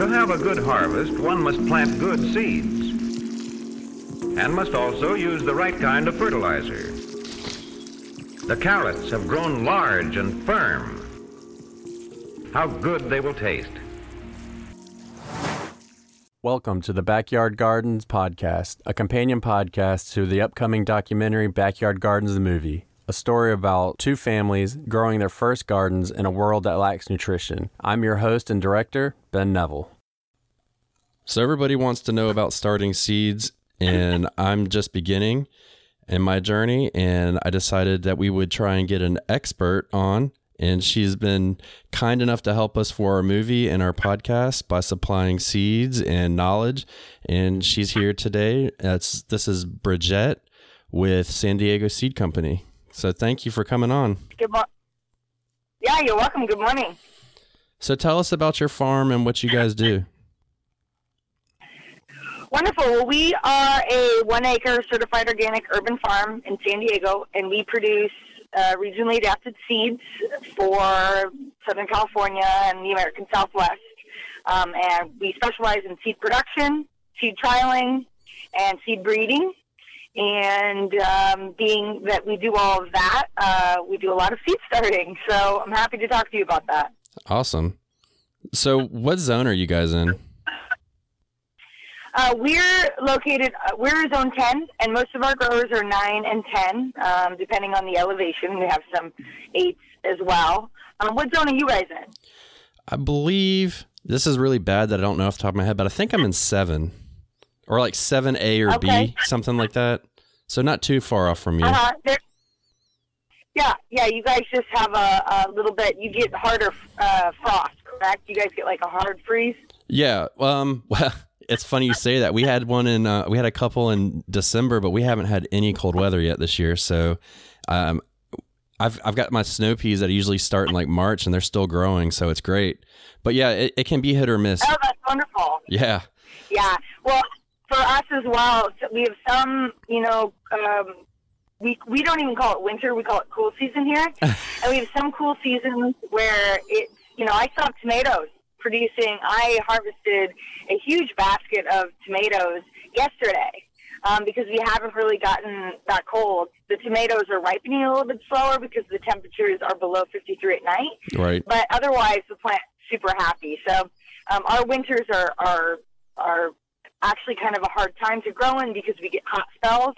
To have a good harvest, one must plant good seeds and must also use the right kind of fertilizer. The carrots have grown large and firm. How good they will taste. Welcome to the Backyard Gardens podcast, a companion podcast to the upcoming documentary Backyard Gardens the Movie, a story about two families growing their first gardens in a world that lacks nutrition. I'm your host and director, Ben Neville. So, everybody wants to know about starting seeds, and I'm just beginning in my journey, and I decided that we would try and get an expert on and she's been kind enough to help us for our movie and our podcast by supplying seeds and knowledge. And she's here today. That's this is Bridgette with San Diego Seed Company. So thank you for coming on. Good morning. Yeah, you're welcome. Good morning. So tell us about your farm and what you guys do. Wonderful. Well, we are a one acre certified organic urban farm in San Diego, and we produce uh, regionally adapted seeds for Southern California and the American Southwest. Um, and we specialize in seed production, seed trialing, and seed breeding. And um, being that we do all of that, uh, we do a lot of seed starting. So I'm happy to talk to you about that. Awesome. So, what zone are you guys in? Uh, we're located, uh, we're zone 10, and most of our growers are 9 and 10, um, depending on the elevation. We have some 8s as well. Um, what zone are you guys in? I believe this is really bad that I don't know off the top of my head, but I think I'm in 7 or like 7A or Okay. B, something like that. So, not too far off from you. Uh-huh. There, yeah, yeah, you guys just have a, a little bit, you get harder uh, frost, correct? You guys get like a hard freeze? Yeah. Um. Well, it's funny you say that. We had one in. Uh, we had a couple in December, but we haven't had any cold weather yet this year. So, um, I've I've got my snow peas that usually start in like March, and they're still growing. So it's great. But yeah, it, it can be hit or miss. Oh, that's wonderful. Yeah. Yeah. Well, for us as well, we have some, you know, um, we we don't even call it winter; we call it cool season here, and we have some cool seasons where it's, you know, I saw tomatoes producing. I harvested a huge basket of tomatoes yesterday. Um, because we haven't really gotten that cold, the tomatoes are ripening a little bit slower because the temperatures are below 53 at night Right. but otherwise the plant's super happy. So um, our winters are, are are actually kind of a hard time to grow in because we get hot spells,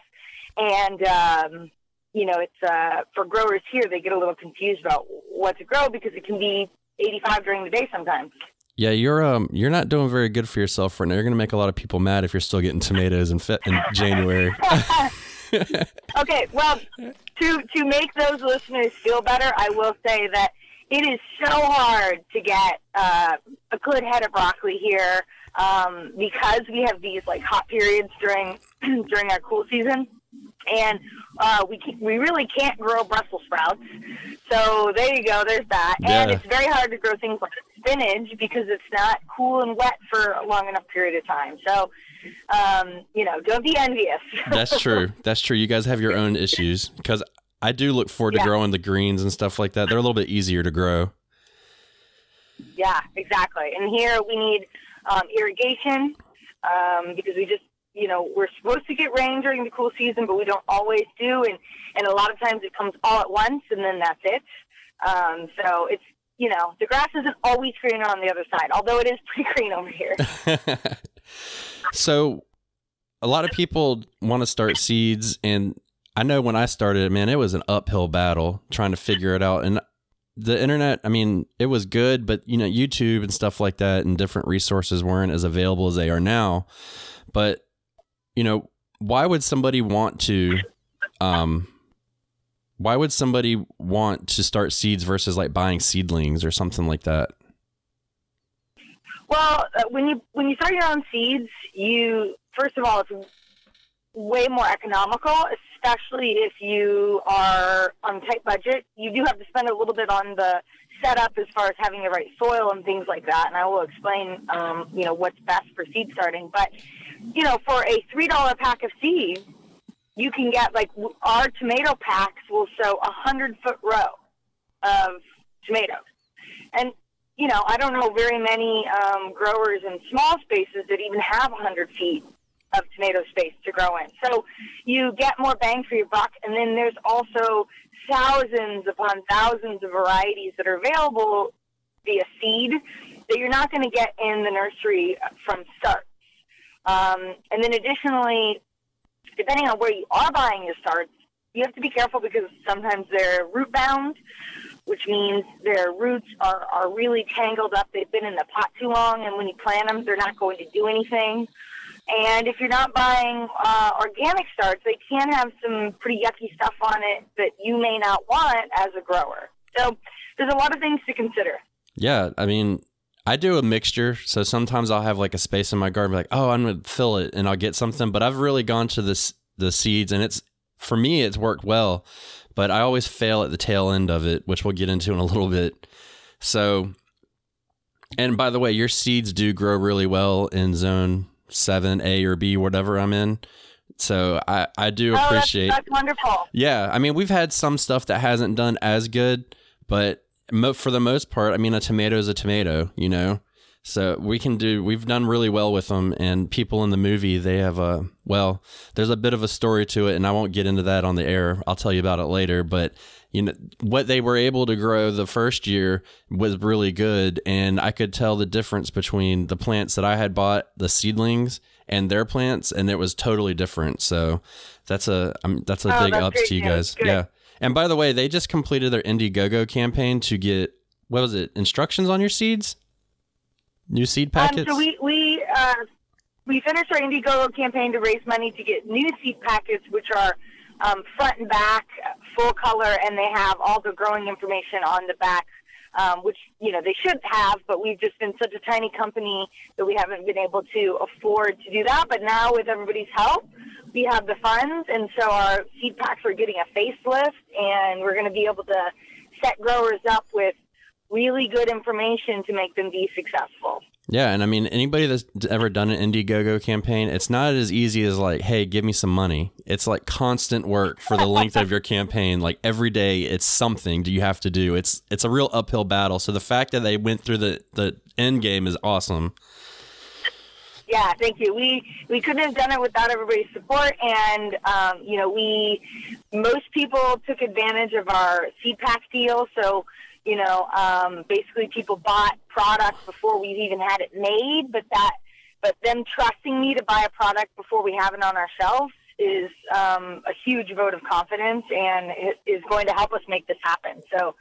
and um, you know it's uh, for growers here they get a little confused about what to grow because it can be 85 during the day sometimes. Yeah. You're um. You're not doing very good for yourself right now. You're gonna make a lot of people mad if you're still getting tomatoes in, fe- in January. okay, well, to to make those listeners feel better, I will say that it is so hard to get uh, a good head of broccoli here um, because we have these like hot periods during during our cool season, and uh, we can, we really can't grow Brussels sprouts. So there you go. There's that, and it's very hard to grow things like spinach because it's not cool and wet for a long enough period of time. So. Um, you know, don't be envious. That's true. That's true. You guys have your own issues because I do look forward to Yeah. growing the greens and stuff like that. They're a little bit easier to grow. Yeah, exactly. And here we need um, irrigation um, because we just, you know, we're supposed to get rain during the cool season, but we don't always do. And, and a lot of times it comes all at once and then that's it. Um, so it's, you know, the grass isn't always greener on the other side, although it is pretty green over here. so, a lot of people want to start seeds, and I know when I started, man, it was an uphill battle trying to figure it out. And the internet, I mean, it was good, but you know, YouTube and stuff like that and different resources weren't as available as they are now. But you know, why would somebody want to um why would somebody want to start seeds versus like buying seedlings or something like that? Well, uh, when you when you start your own seeds, you first of all it's way more economical, especially if you are on a tight budget. You do have to spend a little bit on the setup as far as having the right soil and things like that. And I will explain, um, you know, what's best for seed starting. But you know, for a three dollar pack of seeds, you can get like our tomato packs will show a hundred foot row of tomatoes, and you know, I don't know very many um, growers in small spaces that even have 100 feet of tomato space to grow in. So you get more bang for your buck, and then there's also thousands upon thousands of varieties that are available via seed that you're not going to get in the nursery from starts. Um, and then additionally, depending on where you are buying your starts, you have to be careful because sometimes they're root bound, which means their roots are, are really tangled up. They've been in the pot too long, and when you plant them, they're not going to do anything. And if you're not buying uh, organic starts, they can have some pretty yucky stuff on it that you may not want as a grower. So there's a lot of things to consider. Yeah, I mean, I do a mixture. So sometimes I'll have like a space in my garden, like, oh, I'm gonna fill it, and I'll get something. But I've really gone to this the seeds, and it's for me, it's worked well. But I always fail at the tail end of it, which we'll get into in a little bit. So, and by the way, your seeds do grow really well in zone seven, A or B, whatever I'm in. So I, I do Oh, appreciate. that's, that's wonderful. Yeah, I mean, we've had some stuff that hasn't done as good, but mo- for the most part, I mean, a tomato is a tomato, you know. So we can do. We've done really well with them, and people in the movie they have a well. There's a bit of a story to it, and I won't get into that on the air. I'll tell you about it later. But you know what they were able to grow the first year was really good, and I could tell the difference between the plants that I had bought, the seedlings, and their plants, and it was totally different. So that's a um, that's a Oh, big that's ups great to you guys. Good. Yeah. And by the way, they just completed their Indiegogo campaign to get what was it? Instructions on your seeds? New seed packets? Um, so we we uh, we finished our Indiegogo campaign to raise money to get new seed packets, which are um, front and back, full color, and they have all the growing information on the back, um, which you know they should have, but we've just been such a tiny company that we haven't been able to afford to do that. But now with everybody's help, we have the funds, and so our seed packs are getting a facelift, and we're going to be able to set growers up with really good information to make them be successful. yeah, and I mean anybody that's ever done an Indiegogo campaign, it's not as easy as like, hey, give me some money. It's like constant work for the length of your campaign. Like every day it's something do you have to do. It's it's a real uphill battle. So the fact that they went through the the end game is awesome. Yeah, thank you. We we couldn't have done it without everybody's support, and um, you know, we most people took advantage of our seed pack deal. So, you know, um, basically, people bought products before we've even had it made. But that, but them trusting me to buy a product before we have it on our shelves is um, a huge vote of confidence, and it is going to help us make this happen. So.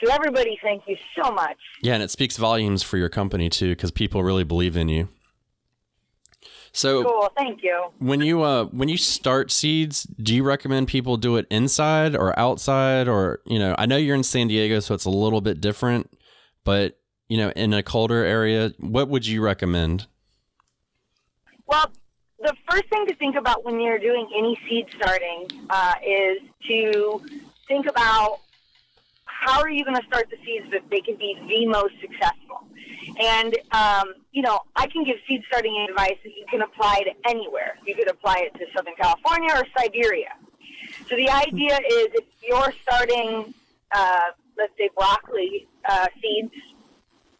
To everybody, thank you so much. Yeah, and it speaks volumes for your company too, because people really believe in you. So Cool, thank you. when you uh when you start seeds, do you recommend people do it inside or outside or you know, I know you're in San Diego so it's a little bit different, but you know, in a colder area, what would you recommend? Well, the first thing to think about when you're doing any seed starting uh, is to think about how are you going to start the seeds that they can be the most successful. And um, you know, I can give seed starting advice that you can apply to anywhere. You could apply it to Southern California or Siberia. So the idea is if you're starting, uh, let's say, broccoli uh, seeds,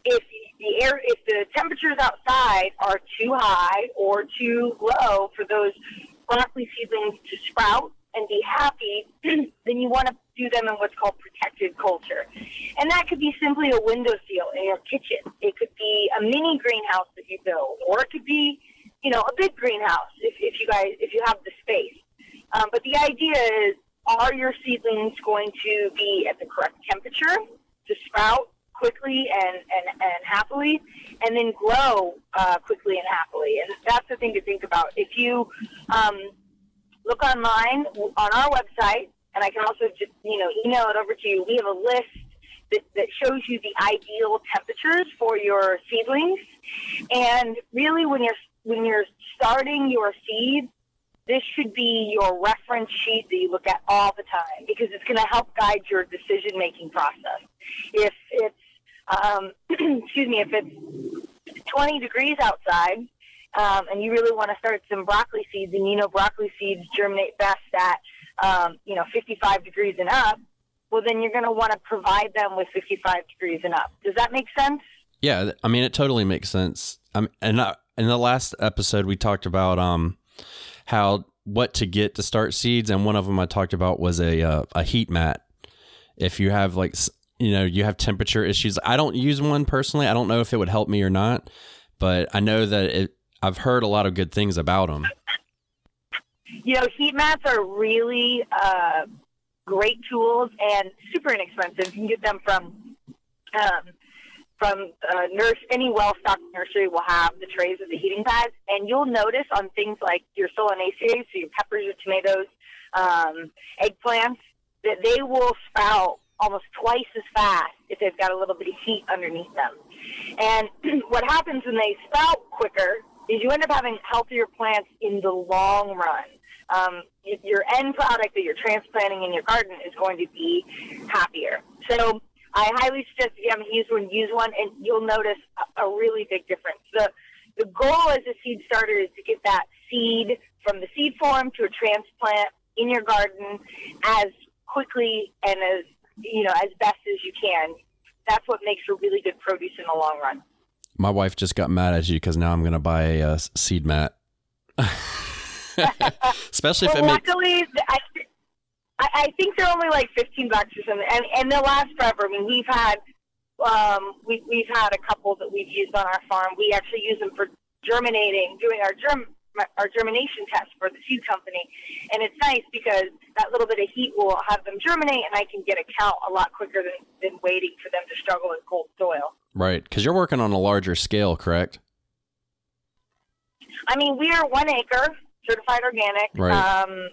if the air, if the temperatures outside are too high or too low for those broccoli seedlings to sprout and be happy, then you want to do them in what's called protected culture. And that could be simply a window seal in your kitchen. It could be a mini greenhouse that you build, or it could be, you know, a big greenhouse if, if you guys if you have the space. Um, but the idea is, are your seedlings going to be at the correct temperature to sprout quickly and, and, and happily, and then grow uh, quickly and happily? And that's the thing to think about. If you um, look online on our website, and I can also just you know email it over to you. We have a list that, that shows you the ideal temperatures for your seedlings, and really when you're when you're starting your seeds, this should be your reference sheet that you look at all the time because it's going to help guide your decision making process. If it's um, excuse me, if it's 20 degrees outside um, and you really want to start some broccoli seeds, and you know broccoli seeds germinate best at um, you know 55 degrees and up, well then you're going to want to provide them with 55 degrees and up. Does that make sense? Yeah, I mean, it totally makes sense. And I, in the last episode, we talked about um how what to get to start seeds, and one of them I talked about was a uh, a heat mat. If you have like you know you have temperature issues, I don't use one personally. I don't know if it would help me or not, but I know that it. I've heard a lot of good things about them. You know, heat mats are really uh, great tools and super inexpensive. You can get them from um, from uh, nurse. Any well-stocked nursery will have the trays of the heating pads, and you'll notice on things like your solanaceae, so your peppers, your tomatoes, um, eggplants, that they will sprout almost twice as fast if they've got a little bit of heat underneath them. And what happens when they sprout quicker is you end up having healthier plants in the long run. Um, your end product that you're transplanting in your garden is going to be happier. So I highly suggest if you haven't used one, use one, and you'll notice a, a really big difference. The the goal as a seed starter is to get that seed from the seed form to a transplant in your garden as quickly and as you know as best as you can. That's what makes for really good produce in the long run. My wife just got mad at you because now I'm going to buy a uh, seed mat. Especially well, if it makes. luckily, I, I think they're only like fifteen bucks or something, and and they'll last forever. I mean, we've had um, we we've had a couple that we've used on our farm. We actually use them for germinating, doing our germ our germination test for the seed company, and it's nice because that little bit of heat will have them germinate, and I can get a count a lot quicker than than waiting for them to struggle in cold soil. Right, because you're working on a larger scale, correct? I mean, we are one acre certified organic. Right. Um,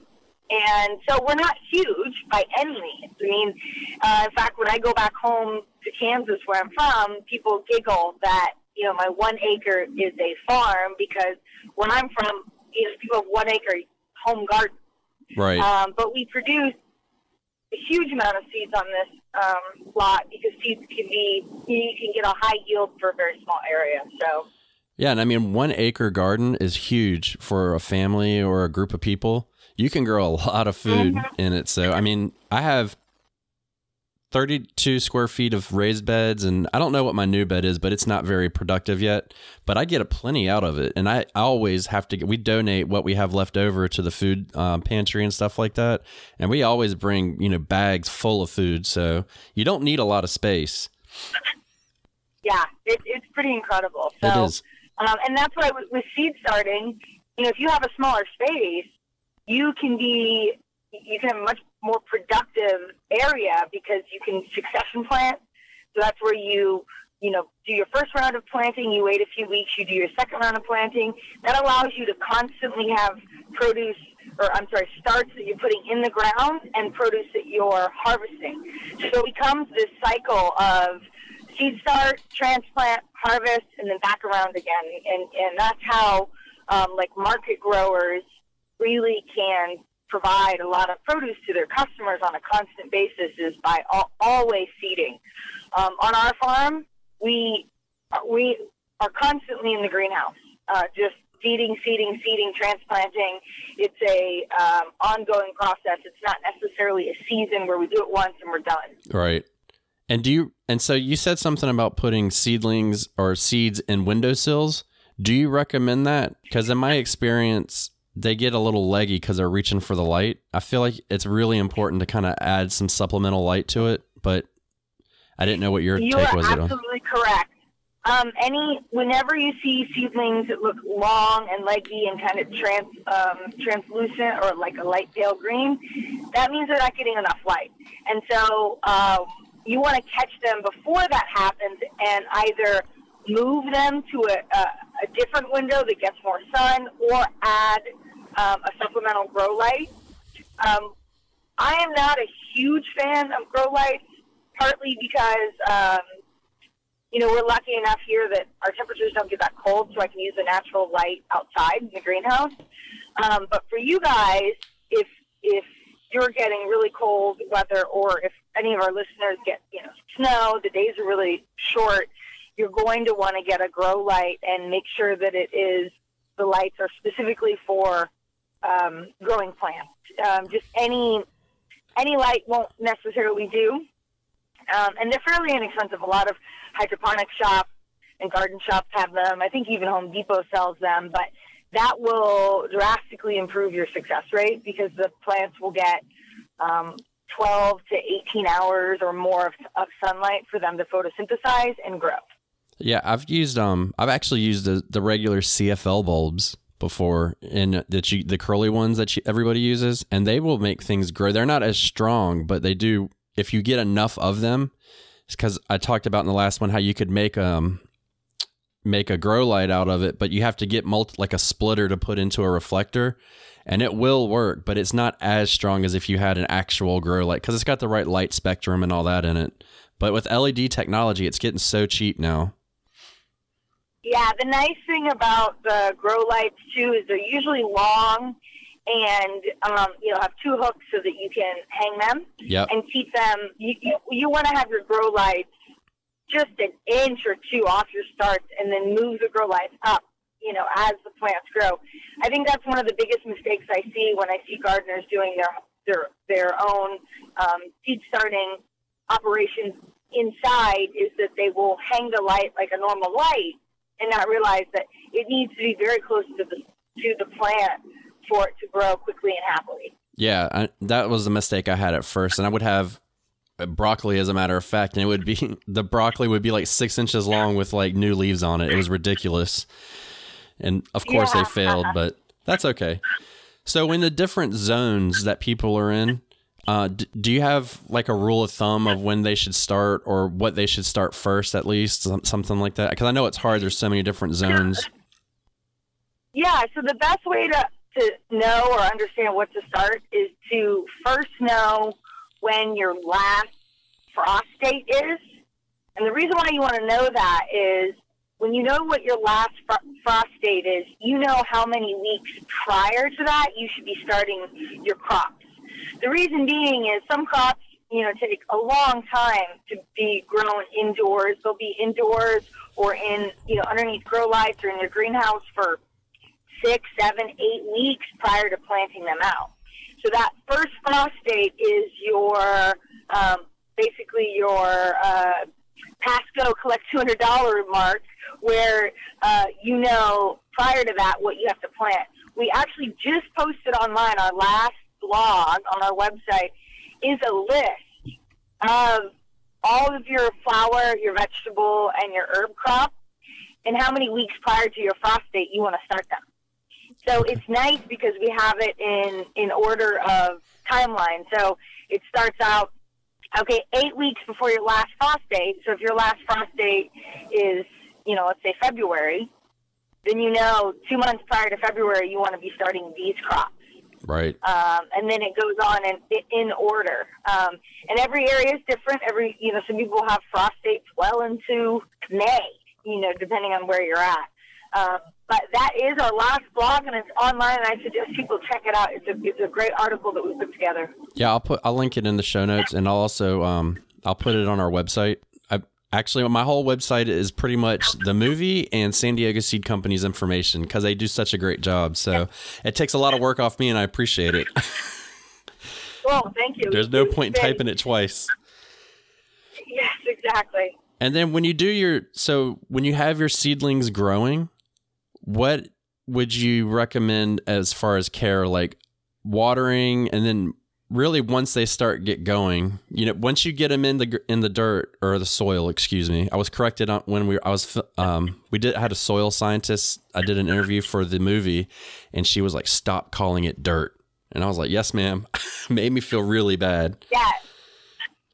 and so we're not huge by any means. I mean, uh, in fact, when I go back home to Kansas, where I'm from, people giggle that you know my one acre is a farm because when I'm from, you know, people have one acre home garden. Right. Um, but we produce a huge amount of seeds on this um, lot because seeds can be you can get a high yield for a very small area. So. Yeah, and I mean, one acre garden is huge for a family or a group of people. You can grow a lot of food Mm-hmm. in it. So, I mean, I have 32 square feet of raised beds, and I don't know what my new bed is, but it's not very productive yet. But I get a plenty out of it, and I, I always have to. Get, We donate what we have left over to the food um, pantry and stuff like that, and we always bring you know bags full of food. So you don't need a lot of space. Yeah, it, it's pretty incredible. So, It is. Um, and that's why with, with seed starting, you know, if you have a smaller space, you can be, you can have a much more productive area because you can succession plant. So that's where you, you know, do your first round of planting, you wait a few weeks, you do your second round of planting. That allows you to constantly have produce, or I'm sorry, starts that you're putting in the ground and produce that you're harvesting. So it becomes this cycle of seed start, transplant, harvest, and then back around again. And, and that's how, um, like, market growers really can provide a lot of produce to their customers on a constant basis is by al- always seeding. Um, on our farm, we we are constantly in the greenhouse, uh, just seeding, seeding, seeding, transplanting. It's a um, ongoing process. It's not necessarily a season where we do it once and we're done. Right. And do you and so you said something about putting seedlings or seeds in windowsills. Do you recommend that? Because in my experience, they get a little leggy because they're reaching for the light. I feel like it's really important to kind of add some supplemental light to it, but I didn't know what your You take are was. It on. absolutely correct. Um, any whenever you see seedlings that look long and leggy and kind of trans um, translucent or like a light pale green, that means they're not getting enough light. And so um, you want to catch them before that happens and either move them to a, a, a different window that gets more sun or add um, a supplemental grow light. Um, I am not a huge fan of grow lights, partly because um, you know we're lucky enough here that our temperatures don't get that cold, so I can use the natural light outside in the greenhouse. Um, but for you guys, if if you're getting really cold weather, or if any of our listeners get you know snow, the days are really short. You're going to want to get a grow light and make sure that it is the lights are specifically for um, growing plants. Um, just any any light won't necessarily do, um, and they're fairly inexpensive. A lot of hydroponic shops and garden shops have them. I think even Home Depot sells them, but that will drastically improve your success rate because the plants will get um, 12 to 18 hours or more of, of sunlight for them to photosynthesize and grow. Yeah, I've used um I've actually used the, the regular CFL bulbs before in the the curly ones that you, everybody uses and they will make things grow. They're not as strong, but they do if you get enough of them. Cuz I talked about in the last one how you could make um make a grow light out of it, but you have to get multi, like a splitter to put into a reflector and it will work, but it's not as strong as if you had an actual grow light because it's got the right light spectrum and all that in it. But with LED technology, it's getting so cheap now. Yeah, the nice thing about the grow lights too is they're usually long and um, you'll have two hooks so that you can hang them yep. and keep them. You you, you want to have your grow lights just an inch or two off your starts, and then move the grow lights up. You know, as the plants grow. I think that's one of the biggest mistakes I see when I see gardeners doing their their their own um, seed starting operations inside is that they will hang the light like a normal light and not realize that it needs to be very close to the to the plant for it to grow quickly and happily. Yeah, I, that was the mistake I had at first, and I would have broccoli as a matter of fact, and it would be the broccoli would be like six inches long with like new leaves on it. It was ridiculous, and of course yeah. they failed, but that's okay. So in the different zones that people are in, uh, d- do you have like a rule of thumb of when they should start or what they should start first, at least something like that? Because I know it's hard. There's so many different zones. Yeah. So the best way to to know or understand what to start is to first know when your last frost date is. And the reason why you want to know that is when you know what your last frost date is, you know how many weeks prior to that you should be starting your crops. The reason being is some crops, you know, take a long time to be grown indoors. They'll be indoors or in, you know, underneath grow lights or in your greenhouse for six, seven, eight weeks prior to planting them out. So that first frost date is your, um, basically your uh, Pasco collect $200 mark where uh, you know prior to that what you have to plant. We actually just posted online our last blog on our website is a list of all of your flower, your vegetable, and your herb crop, and how many weeks prior to your frost date you want to start them. So it's nice because we have it in in order of timeline. So it starts out okay eight weeks before your last frost date. So if your last frost date is you know let's say February, then you know two months prior to February you want to be starting these crops. Right. Um, and then it goes on in, in order. Um, and every area is different. Every, you know, some people have frost dates well into May, you know, depending on where you're at. Um, but that is our last blog, and it's online, and I suggest people check it out. It's a, it's a great article that we put together. Yeah, I'll put I'll link it in the show notes, and I'll also um, I'll put it on our website. I actually, my whole website is pretty much the movie and San Diego Seed Company's information because they do such a great job. So it takes a lot of work off me, and I appreciate it. well, thank you. There's no point in typing it twice. Yes, exactly. And then when you do your so when you have your seedlings growing, what would you recommend as far as care, like watering, and then really once they start get going, you know, once you get them in the in the dirt or the soil, excuse me. I was corrected on when we I was um we did had a soil scientist. I did an interview for the movie, and she was like, "Stop calling it dirt," and I was like, "Yes, ma'am." Made me feel really bad. Yeah.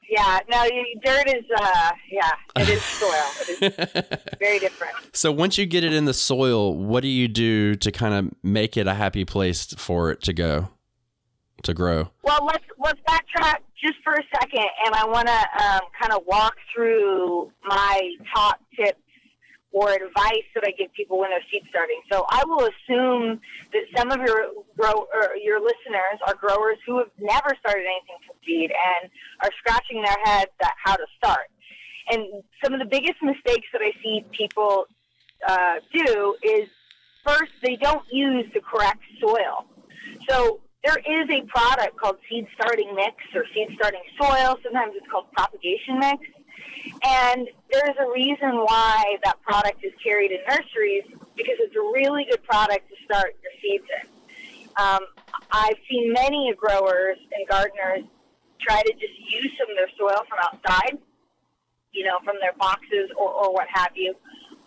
Yeah, no, dirt is, uh, yeah, it is soil. It is very different. So once you get it in the soil, what do you do to kind of make it a happy place for it to go? to grow? Well, let's let's backtrack just for a second, and I want to um, kind of walk through my top tips or advice that I give people when they're seed starting. So I will assume that some of your grow your listeners are growers who have never started anything from seed and are scratching their heads at how to start. And some of the biggest mistakes that I see people uh, do is first they don't use the correct soil. So there is a product called seed starting mix or seed starting soil. Sometimes it's called propagation mix. And there's a reason why that product is carried in nurseries because it's a really good product to start your seeds in. Um, I've seen many growers and gardeners try to just use some of their soil from outside, you know, from their boxes or, or what have you,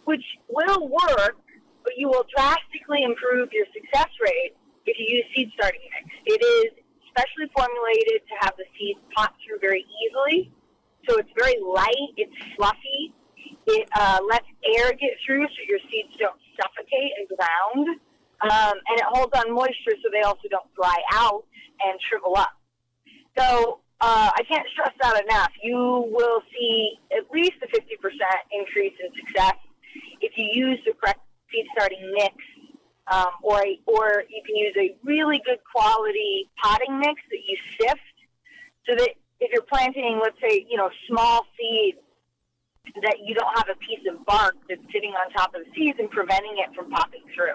which will work, but you will drastically improve your success rate if you use seed starting mix. It is specially formulated to have the seeds pop through very easily. So it's very light, it's fluffy, it uh, lets air get through so your seeds don't suffocate and ground. Um, and it holds on moisture so they also don't dry out and shrivel up. So uh, I can't stress that enough. You will see at least a 50% increase in success if you use the correct seed starting mix um, or a, or you can use a really good quality potting mix that you sift, so that if you're planting, let's say, you know, small seeds, that you don't have a piece of bark that's sitting on top of the seeds and preventing it from popping through.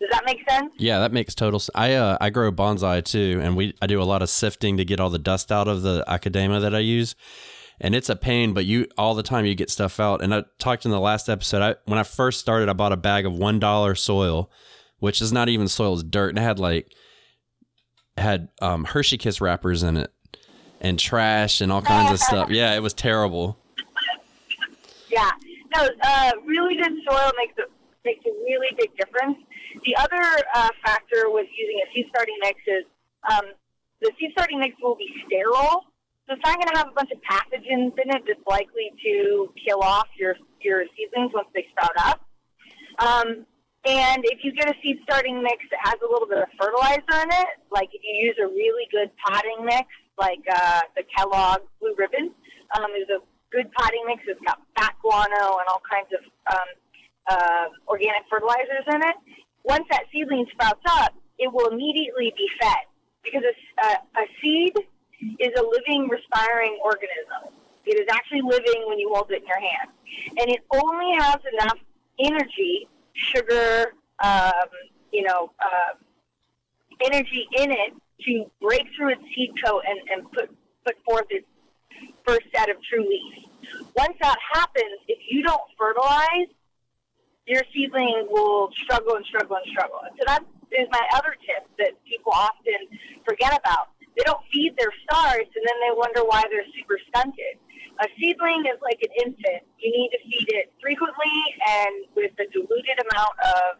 Does that make sense? Yeah, that makes total. sense. I uh, I grow bonsai too, and we I do a lot of sifting to get all the dust out of the akadama that I use, and it's a pain. But you all the time you get stuff out. And I talked in the last episode. I when I first started, I bought a bag of one dollar soil, which is not even soil; it's dirt, and it had like had um, Hershey Kiss wrappers in it, and trash and all kinds of stuff. Yeah, it was terrible. Yeah, no, uh, really good soil makes a makes a really big difference. The other uh, factor with using a seed starting mix is um, the seed starting mix will be sterile, so it's not going to have a bunch of pathogens in it that's likely to kill off your your seedlings once they sprout up. Um, and if you get a seed starting mix that has a little bit of fertilizer in it, like if you use a really good potting mix, like uh, the Kellogg Blue Ribbon, um, is a good potting mix. It's got bat guano and all kinds of um, uh, organic fertilizers in it. Once that seedling sprouts up, it will immediately be fed because a, uh, a seed is a living, respiring organism. It is actually living when you hold it in your hand, and it only has enough energy, sugar, um, you know, uh, energy in it to break through its seed coat and, and put put forth its first set of true leaves. Once that happens, if you don't fertilize, your seedling will struggle and struggle and struggle. So that is my other tip that people often forget about. They don't feed their stars, and then they wonder why they're super stunted. A seedling is like an infant. You need to feed it frequently and with a diluted amount of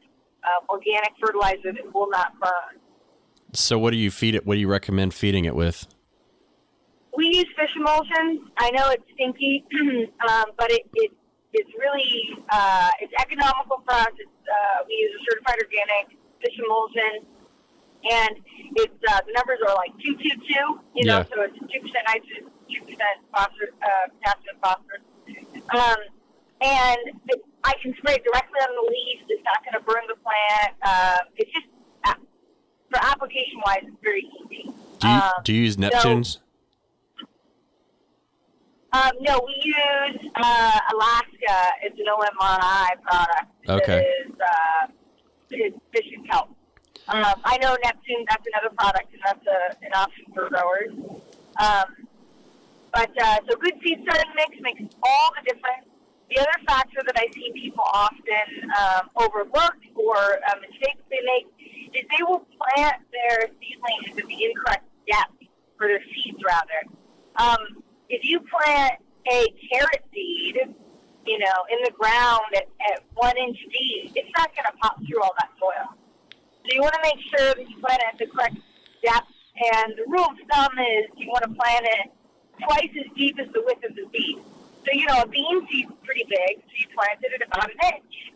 uh, organic fertilizer that will not burn. So, what do you feed it? What do you recommend feeding it with? We use fish emulsion. I know it's stinky, um, but it, it it's really uh, it's economical for us. It's, uh, we use a certified organic fish emulsion, and it's uh, the numbers are like two two two. You know, Yeah. so it's two percent nitrogen, two percent phosphorus, uh, potassium, phosphorus. Um, and it, I can spray it directly on the leaves. It's not going to burn the plant. Uh, it's just for application wise, it's very easy. Do you Um, do you use so- Neptune's? Um, no, we use uh, Alaska. It's an OMRI product. Okay. It is, uh, fish and kelp. Um, I know Neptune, that's another product, and that's a, an option for growers. Um, but uh, so good seed starting mix makes all the difference. The other factor that I see people often um, overlook or uh, mistakes they make is they will plant their seedlings at the incorrect depth for their seeds, rather. Um, if you plant a carrot seed, you know, in the ground at, at one inch deep, it's not going to pop through all that soil. So you want to make sure that you plant it at the correct depth. And the rule of thumb is you want to plant it twice as deep as the width of the seed. So, you know, a bean seed's pretty big, so you plant it at about an inch.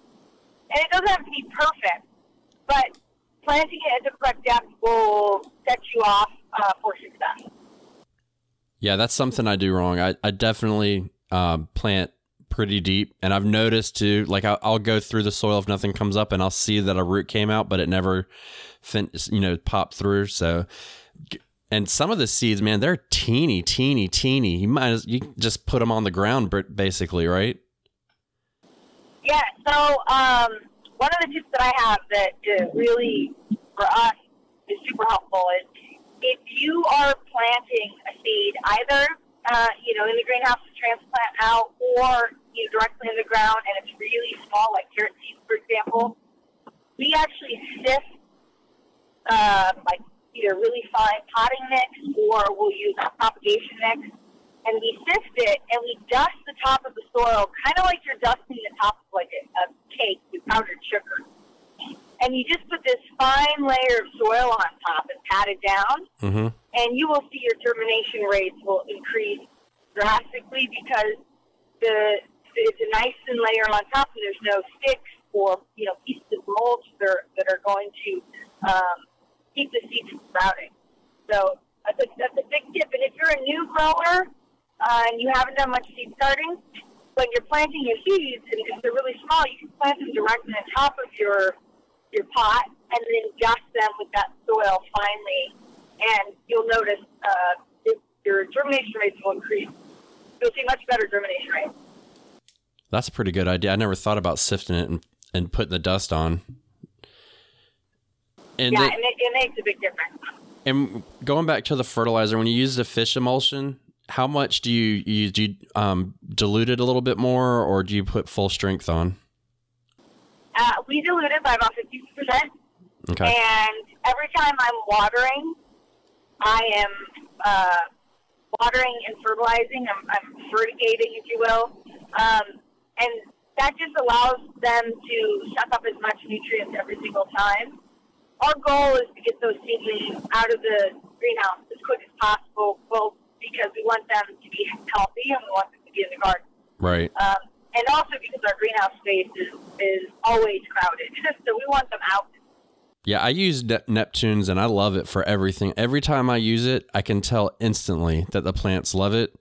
And it doesn't have to be perfect, but planting it at the correct depth will set you off uh, for success. Yeah, that's something I do wrong. I, I definitely uh, plant pretty deep, and I've noticed too. Like I'll, I'll go through the soil if nothing comes up, and I'll see that a root came out, but it never, fin- you know, popped through. So, and some of the seeds, man, they're teeny, teeny, teeny. You might as you just put them on the ground, basically, right? Yeah, so um, one of the tips that I have that really, for us, is super helpful is if you are planting a seed either uh, you know, in the greenhouse to transplant out, or you know, directly in the ground, and it's really small, like carrot seeds, for example. We actually sift uh, like either really fine potting mix, or we'll use a propagation mix, and we sift it and we dust the top of the soil, kind of like you're dusting the top of like a, a cake with powdered sugar. And you just put this fine layer of soil on top and pat it down, Mm-hmm. and you will see your germination rates will increase drastically because the it's a nice thin layer on top, and there's no sticks or you know pieces of mulch that are, that are going to um, keep the seeds from sprouting. So that's a, that's a big tip. And if you're a new grower uh, and you haven't done much seed starting, when you're planting your seeds, and if they're really small, you can plant them directly on top of your your pot and then dust them with that soil finely, and you'll notice uh, it, your germination rates will increase. You'll see much better germination rates. That's a pretty good idea. I never thought about sifting it and, and putting the dust on. And yeah, it- and it, it makes a big difference. And going back to the fertilizer, when you use the fish emulsion, how much do you use? Do you um, dilute it a little bit more, or do you put full strength on? Uh, we dilute it by about 50%. Okay. And every time I'm watering, I am uh, watering and fertilizing. I'm, I'm fertigating, if you will. Um, and that just allows them to suck up as much nutrients every single time. Our goal is to get those seedlings out of the greenhouse as quick as possible, both because we want them to be healthy and we want them to be in the garden. Right. Um, and also because our greenhouse space is, is always crowded. so we want them out. Yeah, I use ne- Neptune's and I love it for everything. Every time I use it, I can tell instantly that the plants love it.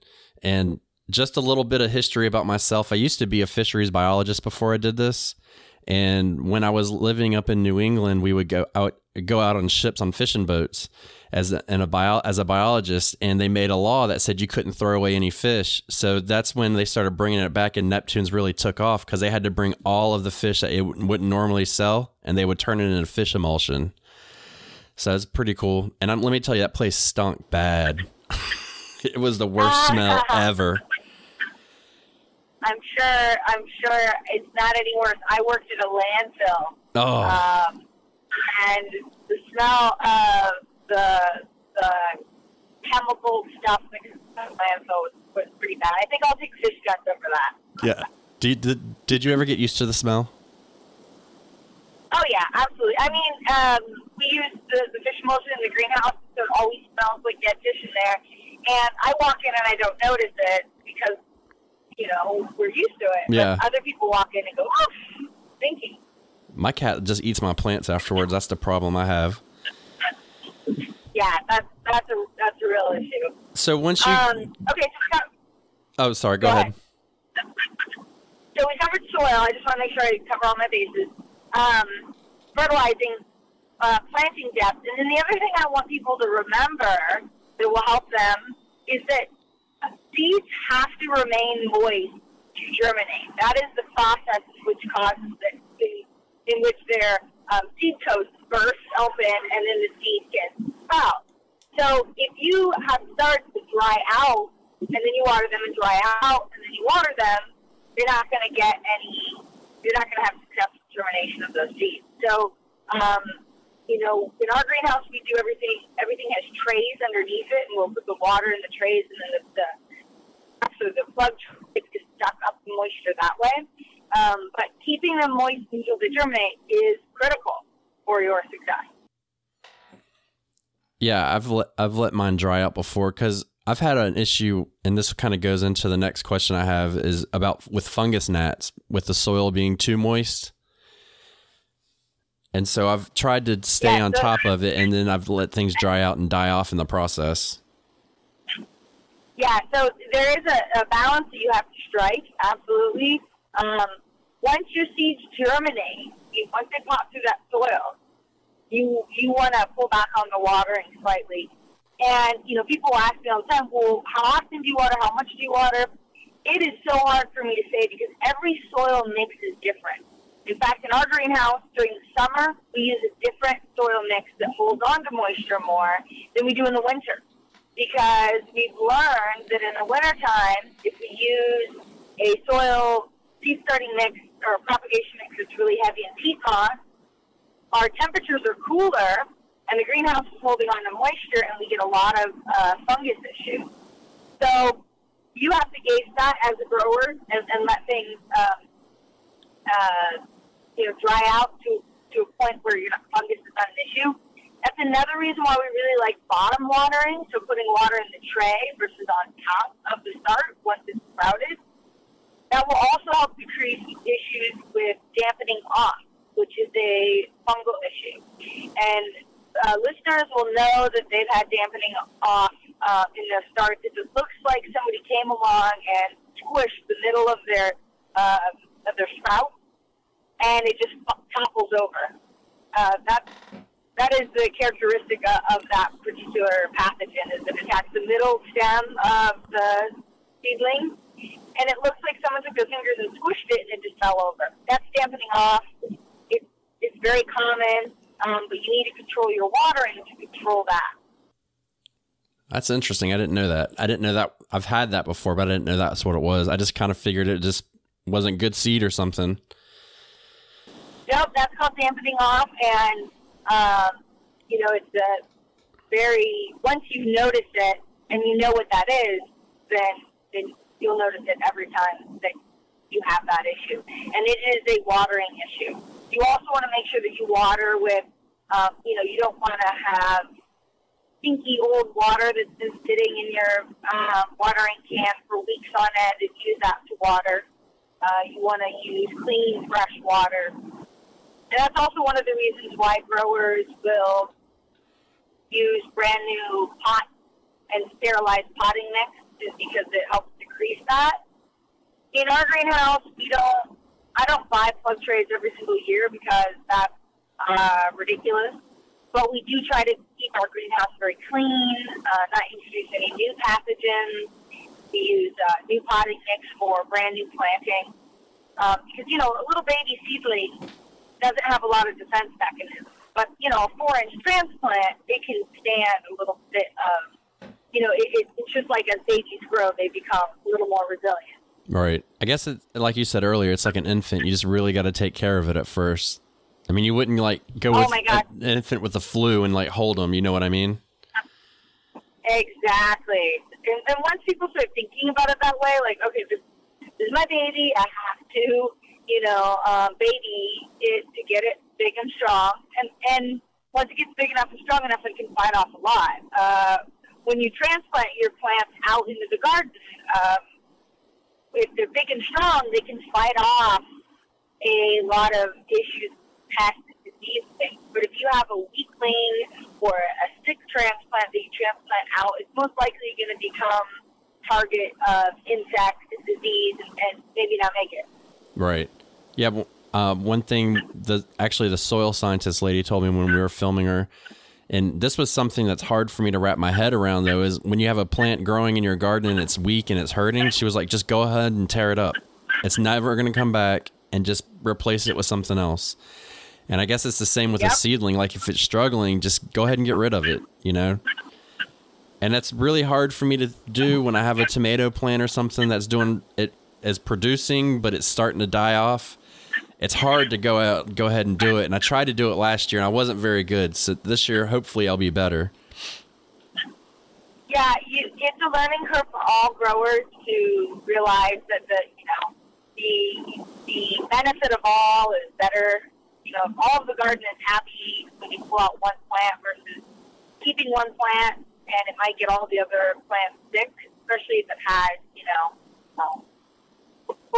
And just a little bit of history about myself. I used to be a fisheries biologist before I did this. And when I was living up in New England, we would go out go out on ships on fishing boats as a, and a bio, as a biologist, and they made a law that said you couldn't throw away any fish. So that's when they started bringing it back, and Neptune's really took off because they had to bring all of the fish that it wouldn't normally sell, and they would turn it into fish emulsion. So it's pretty cool. And I'm, let me tell you, that place stunk bad. it was the worst smell ever. I'm sure. I'm sure it's not any worse. I worked at a landfill, Oh, um, and the smell of the the chemical stuff in the landfill was, was pretty bad. I think I'll take fish guts over that. yeah. Did, did, did you ever get used to the smell? Oh yeah, absolutely. I mean, um, we use the, the fish emulsion in the greenhouse, so it always smells like dead fish in there. And I walk in and I don't notice it because you know we're used to it. Yeah. But other people walk in and go, "Oh, stinky." My cat just eats my plants afterwards. That's the problem I have. Yeah, that's that's a that's a real issue. So once you, Um, okay, so we, got, oh, sorry, go, go ahead. so we covered soil. I just want to make sure I cover all my bases. Um, fertilizing, uh, planting depth, and then the other thing I want people to remember that will help them is that seeds have to remain moist to germinate. That is the process which causes the, in, which their um, seed coats burst open and then the seed can sprout. So if you have starts to dry out and then you water them and dry out and then you water them, you're not going to get any. You're not going to have successful germination of those seeds. So, um, you know, in our greenhouse, we do everything. Everything has trays underneath it, and we'll put the water in the trays, and then the, the so the plug is suck up moisture that way. Um, but keeping them moist until they germinate is critical for your success. Yeah, I've let I've let mine dry out before because I've had an issue, and this kind of goes into the next question I have is about with fungus gnats with the soil being too moist. And so I've tried to stay Yeah, on so- top of it, and then I've let things dry out and die off in the process. Yeah, so there is a, a balance that you have to strike, absolutely. Um, once your seeds germinate, once they pop through that soil, you you want to pull back on the watering slightly. And, you know, people ask me all the time, well, how often do you water? How much do you water? It is so hard for me to say because every soil mix is different. In fact, in our greenhouse during the summer, we use a different soil mix that holds on to moisture more than we do in the winter because we've learned that in the wintertime, if we use a soil seed starting mix or propagation mix that's really heavy in moss, our temperatures are cooler and the greenhouse is holding on to moisture and we get a lot of uh, fungus issues. So you have to gauge that as a grower and, and let things um, uh, you know dry out to, to a point where your fungus is not an issue. That's another reason why we really like bottom watering, so putting water in the tray versus on top of the start once it's sprouted. That will also help decrease issues with dampening off, which is a fungal issue. And uh, listeners will know that they've had dampening off uh, in their start. It looks like somebody came along and squished the middle of their uh, of their sprout, and it just topples over. Uh, that that is the characteristic of that particular pathogen is it attacks the middle stem of the seedling and it looks like someone took their fingers and squished it and it just fell over. That's dampening off. It, it's very common, um, but you need to control your watering to control that. That's interesting. I didn't know that. I didn't know that. I've had that before, but I didn't know that's what it was. I just kind of figured it just wasn't good seed or something. Yep, that's called dampening off, and um, you know it's a very once you notice it and you know what that is, then then you'll notice it every time that you have that issue. And it is a watering issue. You also want to make sure that you water with, um, you know, you don't want to have stinky old water that's been sitting in your um, watering can for weeks on end and use that to water. Uh, you want to use clean, fresh water. And that's also one of the reasons why growers will use brand new pot and sterilized potting mix, is because it helps increase that. In our greenhouse, we don't. I don't buy plug trays every single year because that's uh, ridiculous. But we do try to keep our greenhouse very clean, uh, not introduce any new pathogens. We use uh, new potting mix for brand new planting um, because you know a little baby seedling doesn't have a lot of defense mechanisms. But you know, a four-inch transplant, it can stand a little bit of you know, it, it, it's just like as babies grow, they become a little more resilient. Right. I guess it, like you said earlier, it's like an infant. You just really got to take care of it at first. I mean, you wouldn't like go oh with an infant with the flu and like hold them. You know what I mean? Exactly. And, and once people start thinking about it that way, like, okay, this, this is my baby. I have to, you know, um, baby it to get it big and strong. And and once it gets big enough and strong enough, it can fight off alive. Uh, when you transplant your plants out into the garden, um, if they're big and strong, they can fight off a lot of issues, pests, disease things. But if you have a weakling or a sick transplant that you transplant out, it's most likely going to become target of insects and disease and, maybe not make it. Right. Yeah. Uh, one thing, the actually the soil scientist lady told me when we were filming her and this was something that's hard for me to wrap my head around though is when you have a plant growing in your garden and it's weak and it's hurting, she was like, just go ahead and tear it up. It's never going to come back and just replace it with something else. And I guess it's the same with yep. a seedling. Like if it's struggling, just go ahead and get rid of it, you know? And that's really hard for me to do when I have a tomato plant or something that's doing it is producing, but it's starting to die off it's hard to go out go ahead and do it. And I tried to do it last year and I wasn't very good. So this year, hopefully, I'll be better. Yeah, you, it's a learning curve for all growers to realize that the you know the the benefit of all is better. You know, if all of the garden is happy when you pull out one plant versus keeping one plant and it might get all the other plants sick, especially if it has you know um,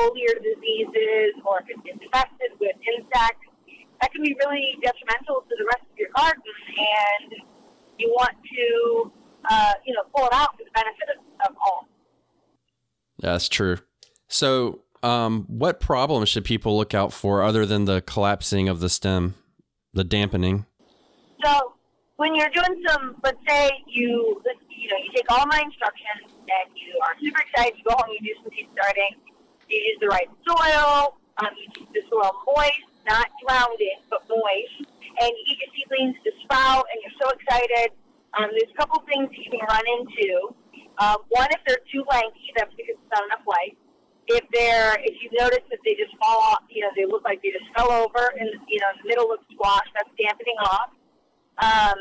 foliar diseases or if it's infested with insects, that can be really detrimental to the rest of your garden. And you want to, uh, you know, pull it out for the benefit of, of all. Yeah, that's true. So, um, what problems should people look out for other than the collapsing of the stem, the dampening? So, when you're doing some, let's say you, you know, you take all my instructions and you are super excited, you go home, you do some seed starting, you use the right soil. Um, you keep the soil moist, not drowned in, but moist. And you get your seedlings to sprout, and you're so excited. Um, there's a couple things you can run into. Um, one, if they're too lanky, that's because it's not enough light. If they're, if you notice that they just fall off, you know, they look like they just fell over, and you know, the middle looks squashed, that's dampening off. Um,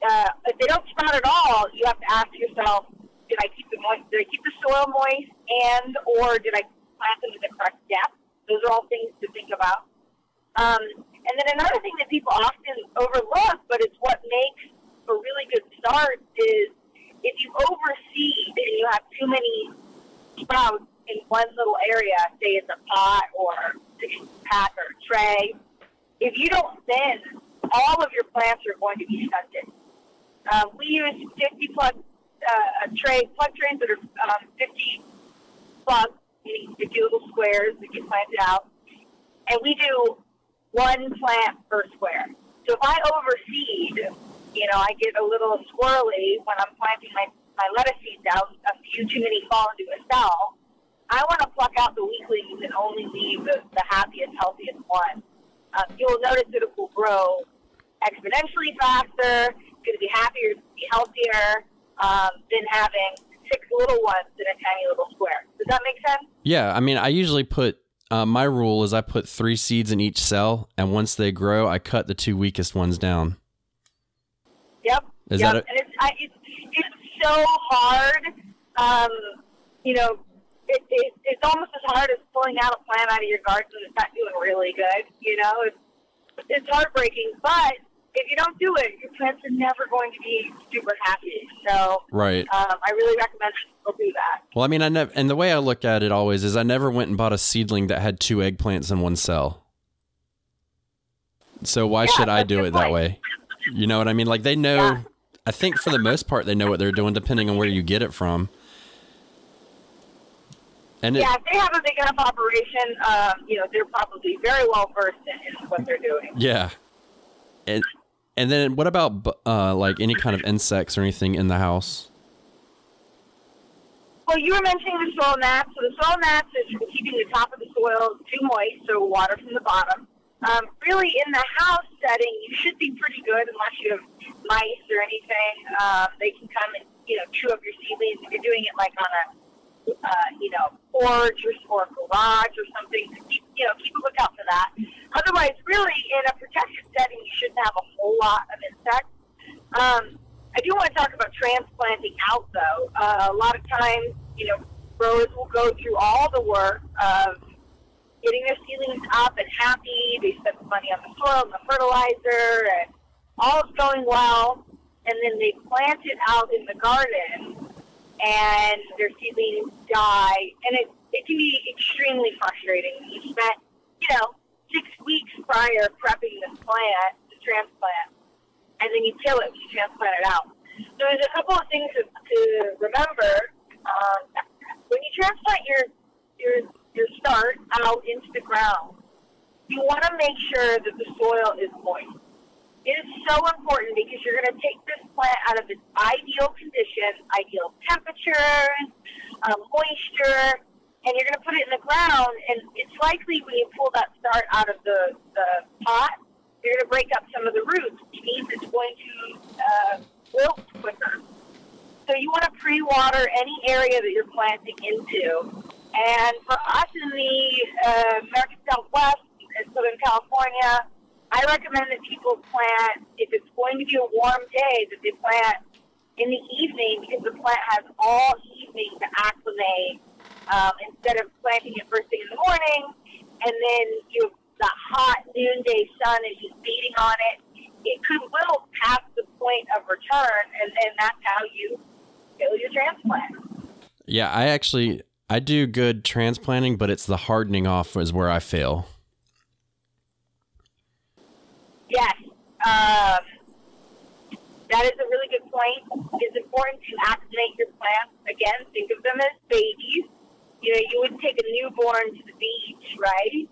uh, if they don't sprout at all, you have to ask yourself, did I keep the moist? Did I keep the soil moist, and or did I plant them to the correct depth? Those are all things to think about. Um, and then another thing that people often overlook, but it's what makes a really good start, is if you overseed and you have too many sprouts in one little area, say it's a pot or a pack or a tray, if you don't thin, all of your plants are going to be stunted. Um, we use 50 plug uh, tray plug trays that are um, 50 plugs, meaning 50 little squares that get planted out, and we do one plant per square. So if I overseed, you know, I get a little squirrely when I'm planting my, my lettuce seeds out. A few too many fall into a cell. I want to pluck out the weaklings and only leave the, the happiest, healthiest one. Um, you'll notice that it will grow exponentially faster. It's going to be happier, be healthier um, than having six little ones in a tiny little square. Does that make sense? Yeah, I mean, I usually put uh, my rule is I put three seeds in each cell, and once they grow, I cut the two weakest ones down. Yep. Is yep. that a- and it's, I, it's it's so hard. Um, you know, it, it, it's almost as hard as pulling out a plant out of your garden that's not doing really good. You know, it's it's heartbreaking, but if you don't do it, your plants are never going to be super happy. So, Right. um, I really recommend people do that. Well, I mean, I never, and the way I look at it always is I never went and bought a seedling that had two eggplants in one cell. So why Yeah, should I do it that way? You know what I mean? Like they know, Yeah. I think for the most part, they know what they're doing depending on where you get it from. And it, Yeah, if they have a big enough operation, um, you know, they're probably very well versed in what they're doing. yeah. And, and then what about uh, like any kind of insects or anything in the house? Well, you were mentioning the soil gnats. So the soil gnats is keeping the top of the soil too moist, so water from the bottom. Um, really, in the house setting, you should be pretty good unless you have mice or anything. Um, they can come and you know chew up your seedlings if you're doing it like on a uh, you know porch or, garage or something. You know, keep a lookout that. Otherwise, really, in a protected setting, you shouldn't have a whole lot of insects. Um, I do want to talk about transplanting out, though. Uh, a lot of times, you know, growers will go through all the work of getting their seedlings up and happy. They spend the money on the soil and the fertilizer, and all is going well. And then they plant it out in the garden, and their seedlings die. And it, it can be extremely frustrating. You spent, you know, six weeks prior prepping this plant to transplant and then you kill it when you transplant it out. So there's a couple of things to, to remember. Um, when you transplant your your your start out into the ground, you want to make sure that the soil is moist. It is so important because you're going to take this plant out of its ideal condition, ideal temperature, um, moisture, and you're going to put it in the ground. And it's likely when you pull that start out of the, the pot, you're going to break up some of the roots, which means it's going to uh, wilt quicker. So you want to pre-water any area that you're planting into. And for us in the uh, American Southwest and Southern California, I recommend that people plant, if it's going to be a warm day, that they plant in the evening because the plant has all evening to acclimate um, instead of planting it first thing in the morning and then you the hot noonday sun is just beating on it. It could wilt past the point of return, and, and that's how you kill your transplant. Yeah, I actually I do good transplanting, but it's the hardening off is where I fail. Yes. Um, that is a really good point. It's important to acclimate your plants. Again, think of them as babies. You know, you wouldn't take a newborn to the beach, right?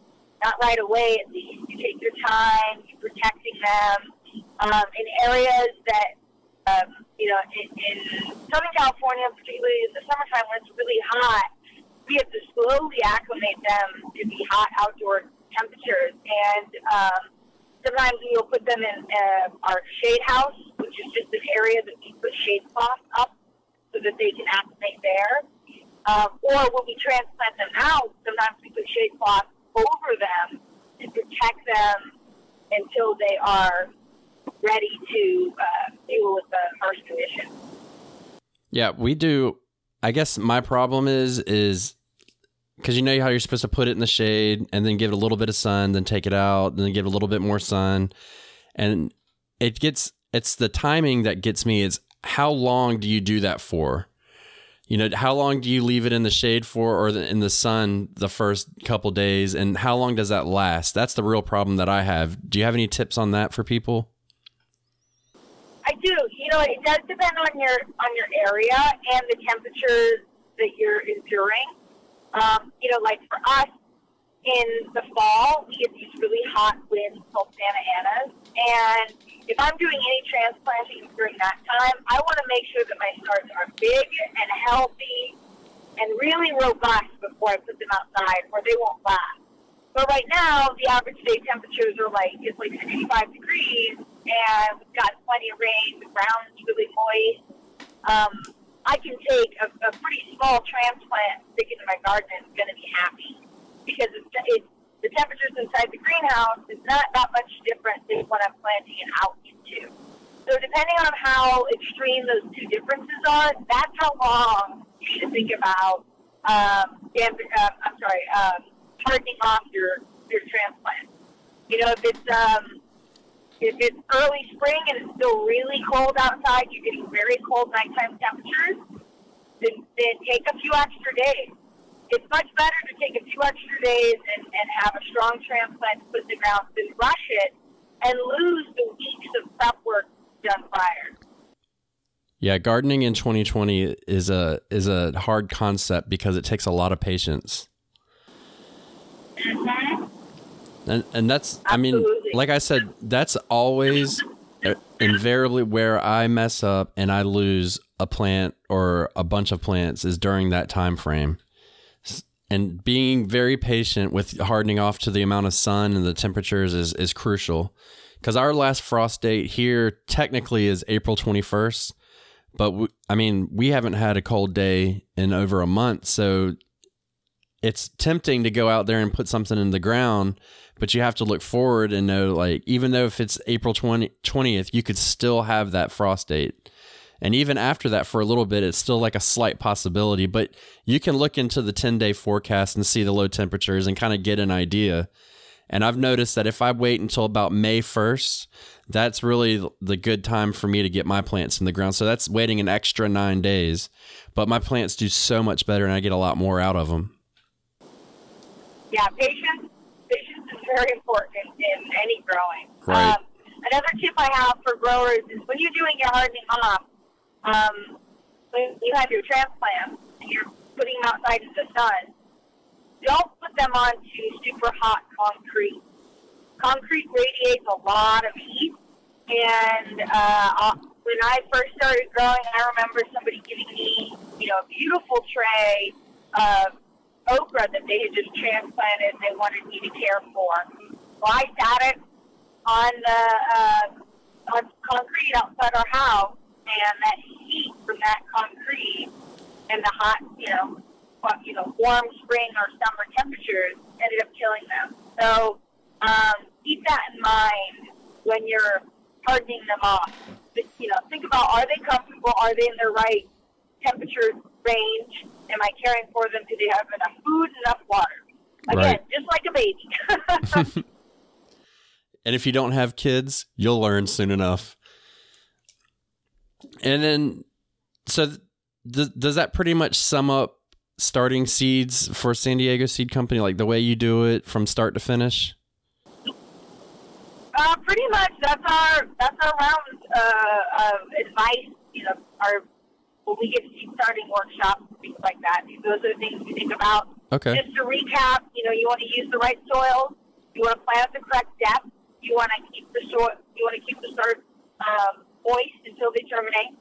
Not right away, at least. You take your time, you're protecting them. Um, in areas that, um, you know, in, in Southern California, particularly in the summertime when it's really hot, we have to slowly acclimate them to the hot outdoor temperatures. And um, sometimes we'll put them in uh, our shade house, which is just an area that we put shade cloth up so that they can acclimate there. Um, or when we transplant them out, sometimes we put shade cloth over them to protect them until they are ready to uh, deal with the harsh conditions. Yeah, we do. I guess my problem is is because you know how you're supposed to put it in the shade and then give it a little bit of sun, then take it out, then give it a little bit more sun, and it gets it's the timing that gets me. Is how long do you do that for? You know, how long do you leave it in the shade for, or in the sun the first couple days, and how long does that last? That's the real problem that I have. Do you have any tips on that for people? I do. You know, it does depend on your on your area and the temperatures that you're enduring. Um, you know, like for us in the fall, we get these really hot winds called Santa Anas, and if I'm doing any transplanting during that time, I want to make sure that my starts are big and healthy and really robust before I put them outside, or they won't last. But right now, the average day temperatures are like it's like 65 degrees, and we've got plenty of rain. The ground's really moist. Um, I can take a, a pretty small transplant, stick it in my garden, and it's going to be happy because it's, the temperatures inside the greenhouse is not that much different than what I'm planting it out into. So depending on how extreme those two differences are, that's how long you should think about um, damp, uh, I'm sorry, um, hardening off your your transplant. You know, if it's um, if it's early spring and it's still really cold outside, you're getting very cold nighttime temperatures, then, then take a few extra days it's much better to take a few extra days and, and have a strong transplant put in the ground than rush it and lose the weeks of prep work done prior. Yeah, gardening in 2020 is a is a hard concept because it takes a lot of patience. Mm-hmm. And and that's Absolutely. I mean, like I said, that's always uh, invariably where I mess up and I lose a plant or a bunch of plants is during that time frame and being very patient with hardening off to the amount of sun and the temperatures is, is crucial. Because our last frost date here technically is April 21st but we, I mean we haven't had a cold day in over a month so it's tempting to go out there and put something in the ground but you have to look forward and know like even though if it's April 20, 20th you could still have that frost date and even after that, for a little bit, it's still like a slight possibility. But you can look into the 10 day forecast and see the low temperatures and kind of get an idea. And I've noticed that if I wait until about May 1st, that's really the good time for me to get my plants in the ground. So that's waiting an extra nine days. But my plants do so much better and I get a lot more out of them. Yeah, patience, patience is very important in, any growing. Right. Um, another tip I have for growers is when you're doing your hardening off, um, when you have your transplants and you're putting them outside in the sun, don't put them onto super hot concrete. Concrete radiates a lot of heat, and uh, when I first started growing, I remember somebody giving me, you know, a beautiful tray of okra that they had just transplanted. They wanted me to care for. Well, I sat it on the uh, on concrete outside our house, and that heat from that concrete and the hot, you know, you know, warm spring or summer temperatures ended up killing them. So um, keep that in mind when you're hardening them off. But, you know, think about are they comfortable? Are they in the right temperature range? Am I caring for them? Do they have enough food, and enough water? Again, Right. just like a baby. And if you don't have kids, you'll learn soon enough. And then, so th- does that pretty much sum up starting seeds for San Diego Seed Company, like the way you do it from start to finish? Uh, pretty much. That's our that's our round uh, of advice. You know, our when we get seed starting workshops, things like that. Those are the things we think about. Okay. Just to recap, you know, you want to use the right soil. You want to plant at the correct depth. You want to keep the soil. You want to keep the start um, moist until they germinate.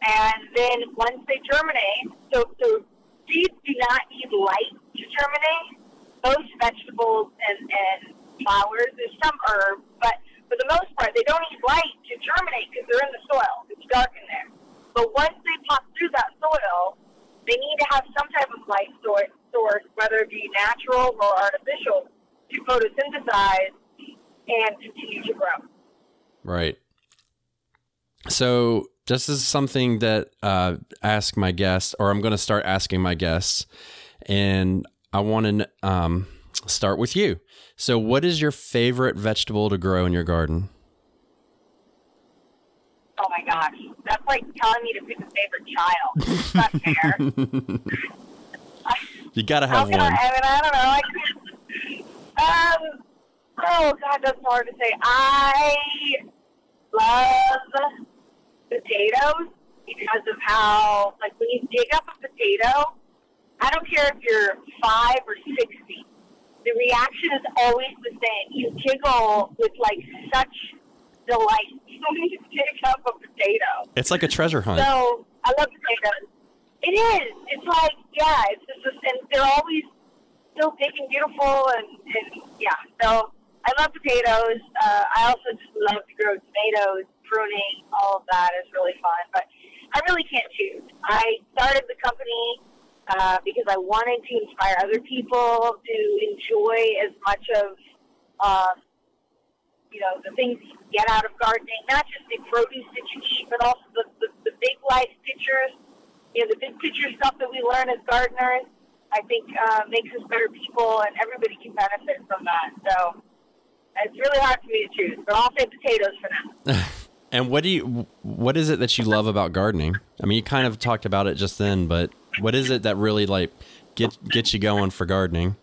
And then once they germinate, so so seeds do not need light to germinate. Most vegetables and and flowers, there's some herbs, but for the most part, they don't need light to germinate because they're in the soil. It's dark in there. But once they pop through that soil, they need to have some type of light source, whether it be natural or artificial, to photosynthesize and continue to grow. Right. So this is something that uh, ask my guests, or I'm going to start asking my guests, and I want to um, start with you. So, what is your favorite vegetable to grow in your garden? Oh my gosh, that's like telling me to pick a favorite child. Fair. you gotta have one. I, I mean, I don't know. I, um, oh God, that's hard to say. I love potatoes because of how, like, when you dig up a potato, I don't care if you're five or sixty, the reaction is always the same. You giggle with like such delight when you dig up a potato. It's like a treasure hunt. So I love potatoes. It is. It's like yeah. It's just and they're always so big and beautiful and, and yeah. So I love potatoes. Uh, I also just love to grow tomatoes, pruning, all of that is really fun. But I really can't choose. I started the company uh, because I wanted to inspire other people to enjoy as much of, um, you know, the things you get out of gardening, not just the produce that you eat, but also the, the, the big life pictures, you know, the big picture stuff that we learn as gardeners. I think uh, makes us better people, and everybody can benefit from that. So it's really hard for me to choose, but I'll say potatoes for now. and what do you? What is it that you love about gardening? I mean, you kind of talked about it just then, but what is it that really like get gets you going for gardening?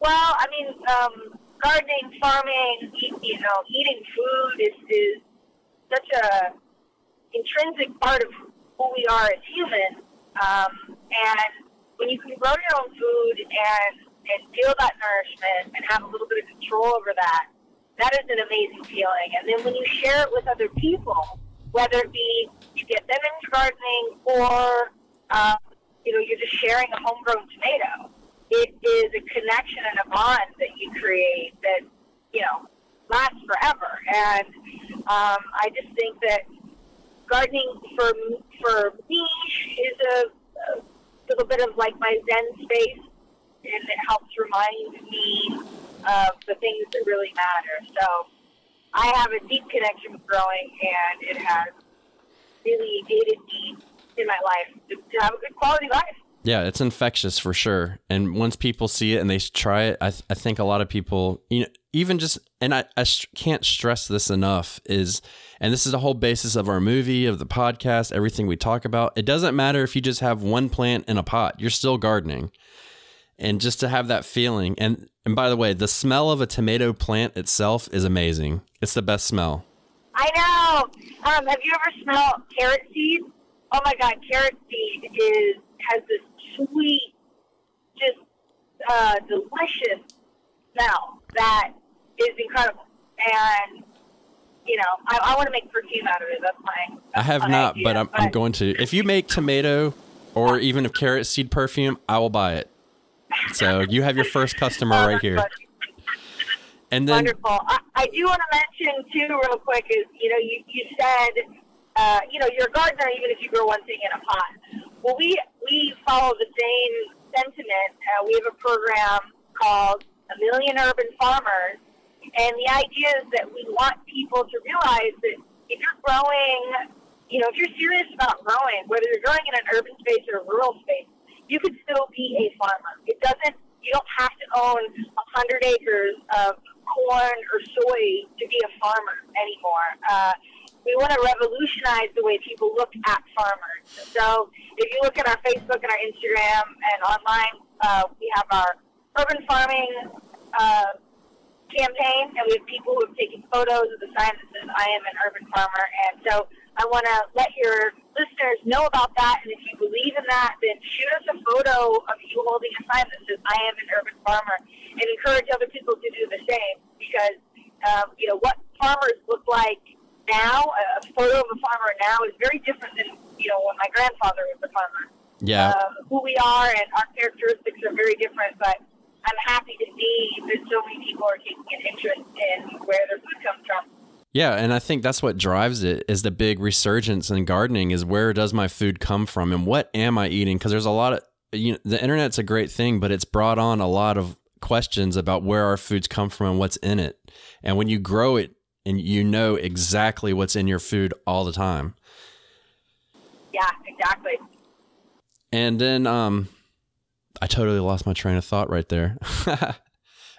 Well, I mean, um, gardening, farming, you know, eating food is, is such a intrinsic part of who we are as humans. Um, and when you can grow your own food and and feel that nourishment and have a little bit of control over that, that is an amazing feeling. And then when you share it with other people, whether it be you get them into gardening or um, you know you're just sharing a homegrown tomato, it is a connection and a bond that you create that you know lasts forever. And um, I just think that gardening for for me is a, a little bit of like my zen space and it helps remind me of the things that really matter. So I have a deep connection with growing, and it has really aided me in my life to, to have a good quality life. Yeah, it's infectious for sure. And once people see it and they try it, I, th- I think a lot of people, you know, even just, and I, I can't stress this enough, is, and this is the whole basis of our movie, of the podcast, everything we talk about. It doesn't matter if you just have one plant in a pot, you're still gardening and just to have that feeling. And and by the way the smell of a tomato plant itself is amazing. It's the best smell. I know. Um, have you ever smelled carrot seed? Oh my god carrot seed is has this sweet just uh, delicious smell that is incredible. And you know i, I want to make perfume out of it. That's my i have not idea, but, I'm, but I'm going to. If you make tomato or even a carrot seed perfume i will buy it so you have your first customer right here. And then, wonderful. I, I do want to mention too, real quick, is you know you you said uh, you know you're a gardener even if you grow one thing in a pot. Well, we we follow the same sentiment. Uh, we have a program called A Million Urban Farmers, and the idea is that we want people to realize that if you're growing, you know, if you're serious about growing, whether you're growing in an urban space or a rural space, you could still be a farmer. It doesn't. You don't have to own a hundred acres of corn or soy to be a farmer anymore. Uh, we want to revolutionize the way people look at farmers. So if you look at our Facebook and our Instagram and online, uh, we have our urban farming uh, campaign, and we have people who have taken photos of the sign that says "I am an urban farmer." And so I want to let your listeners know about that. And if you believe in that, then shoot us a photo of you holding a sign that says, I am an urban farmer, and encourage other people to do the same. Because, um, you know, what farmers look like now, a photo of a farmer now is very different than, you know, when my grandfather was a farmer. Yeah. Um, who we are and our characteristics are very different, but I'm happy to see that so many people are taking an interest in where their food comes from. Yeah, and I think that's what drives it is the big resurgence in gardening is where does my food come from and what am I eating? Because there's a lot of you know, the internet's a great thing, but it's brought on a lot of questions about where our foods come from and what's in it. And when you grow it and you know exactly what's in your food all the time. Yeah, exactly. And then um I totally lost my train of thought right there.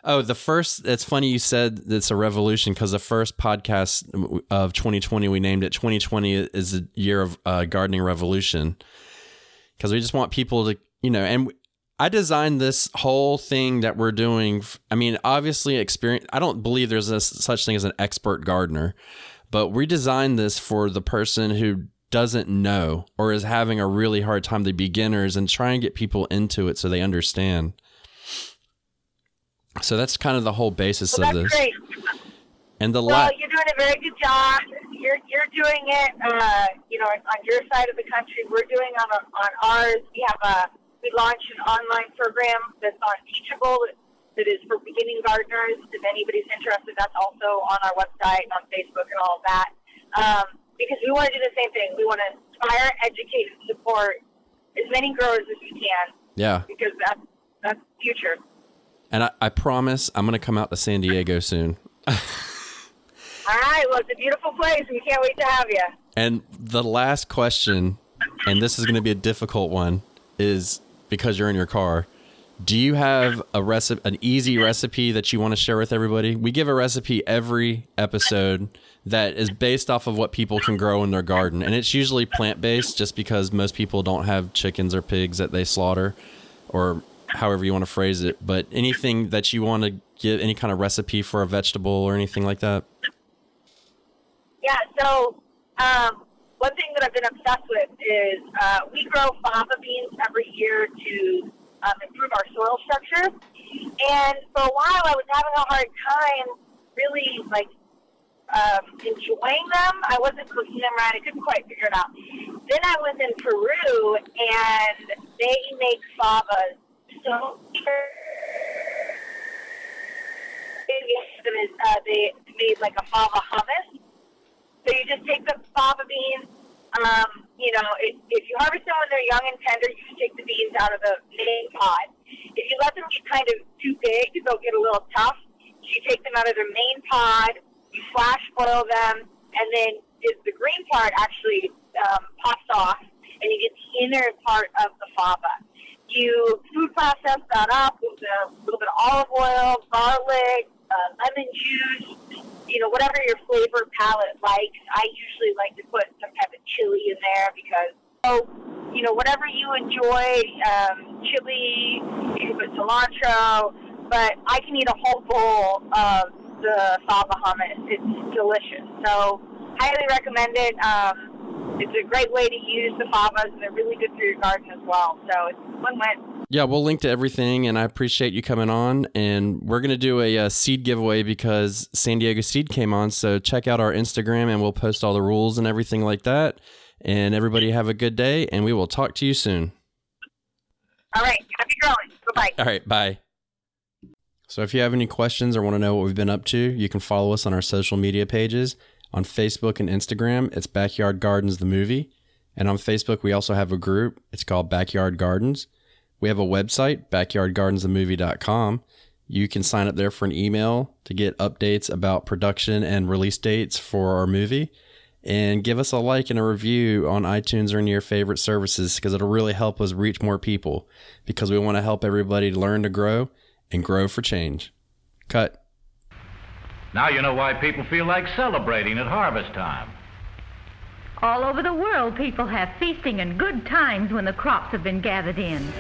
Oh, the first, it's funny you said it's a revolution because the first podcast of 2020, we named it 2020 is a year of uh, gardening revolution because we just want people to, you know, and I designed this whole thing that we're doing. I mean, obviously, experience, I don't believe there's a, such thing as an expert gardener, but we designed this for the person who doesn't know or is having a really hard time, the beginners, and try and get people into it so they understand. So that's kind of the whole basis well, of this. Great. And the well, la- you're doing a very good job. You're you're doing it. Uh, you know, on your side of the country, we're doing on a, on ours. We have a we launched an online program that's on Teachable that is for beginning gardeners. If anybody's interested, that's also on our website, on Facebook, and all of that. Um, because we want to do the same thing. We want to inspire, educate, and support as many growers as we can. Yeah. Because that's that's the future. And I, I promise I'm going to come out to San Diego soon. All right. Well, it's a beautiful place. We can't wait to have you. And the last question, and this is going to be a difficult one, is because you're in your car. Do you have a recipe, an easy recipe that you want to share with everybody? We give a recipe every episode that is based off of what people can grow in their garden, and it's usually plant based, just because most people don't have chickens or pigs that they slaughter, or however you want to phrase it. But anything that you want to give, any kind of recipe for a vegetable or anything like that. Yeah. So um, one thing that I've been obsessed with is uh, we grow fava beans every year to um, improve our soil structure. And for a while, I was having a hard time really like um, enjoying them. I wasn't cooking them right. I couldn't quite figure it out. Then I was in Peru, and they make favas so uh, they made like a fava hummus. So you just take the fava beans. Um, you know, it, if you harvest them when they're young and tender, you take the beans out of the main pod. If you let them get kind of too big, they'll get a little tough. You take them out of their main pod, you flash boil them, and then the green part actually um, pops off, and you get the inner part of the fava. You food process that up with a little bit of olive oil, garlic, uh, lemon juice, you know, whatever your flavor palette likes. I usually like to put some type of chili in there because, oh, you know, whatever you enjoy, um, chili, you can put cilantro, but I can eat a whole bowl of the fava hummus. It's delicious. So, highly recommend it. Um, it's a great way to use the favas, and they're really good for your garden as well. So it's win-win. Yeah, we'll link to everything, and I appreciate you coming on. And we're gonna do a, a, uh, seed giveaway because San Diego Seed came on. So check out our Instagram, and we'll post all the rules and everything like that. And everybody have a good day, and we will talk to you soon. All right, happy growing. Bye bye. All right, bye. So if you have any questions or want to know what we've been up to, you can follow us on our social media pages. On Facebook and Instagram, it's Backyard Gardens the Movie. And on Facebook, we also have a group. It's called Backyard Gardens. We have a website, backyardgardensthemovie.com. You can sign up there for an email to get updates about production and release dates for our movie. And give us a like and a review on iTunes or in your favorite services because it'll really help us reach more people because we want to help everybody learn to grow and grow for change. Cut. Now you know why people feel like celebrating at harvest time. All over the world, people have feasting and good times when the crops have been gathered in.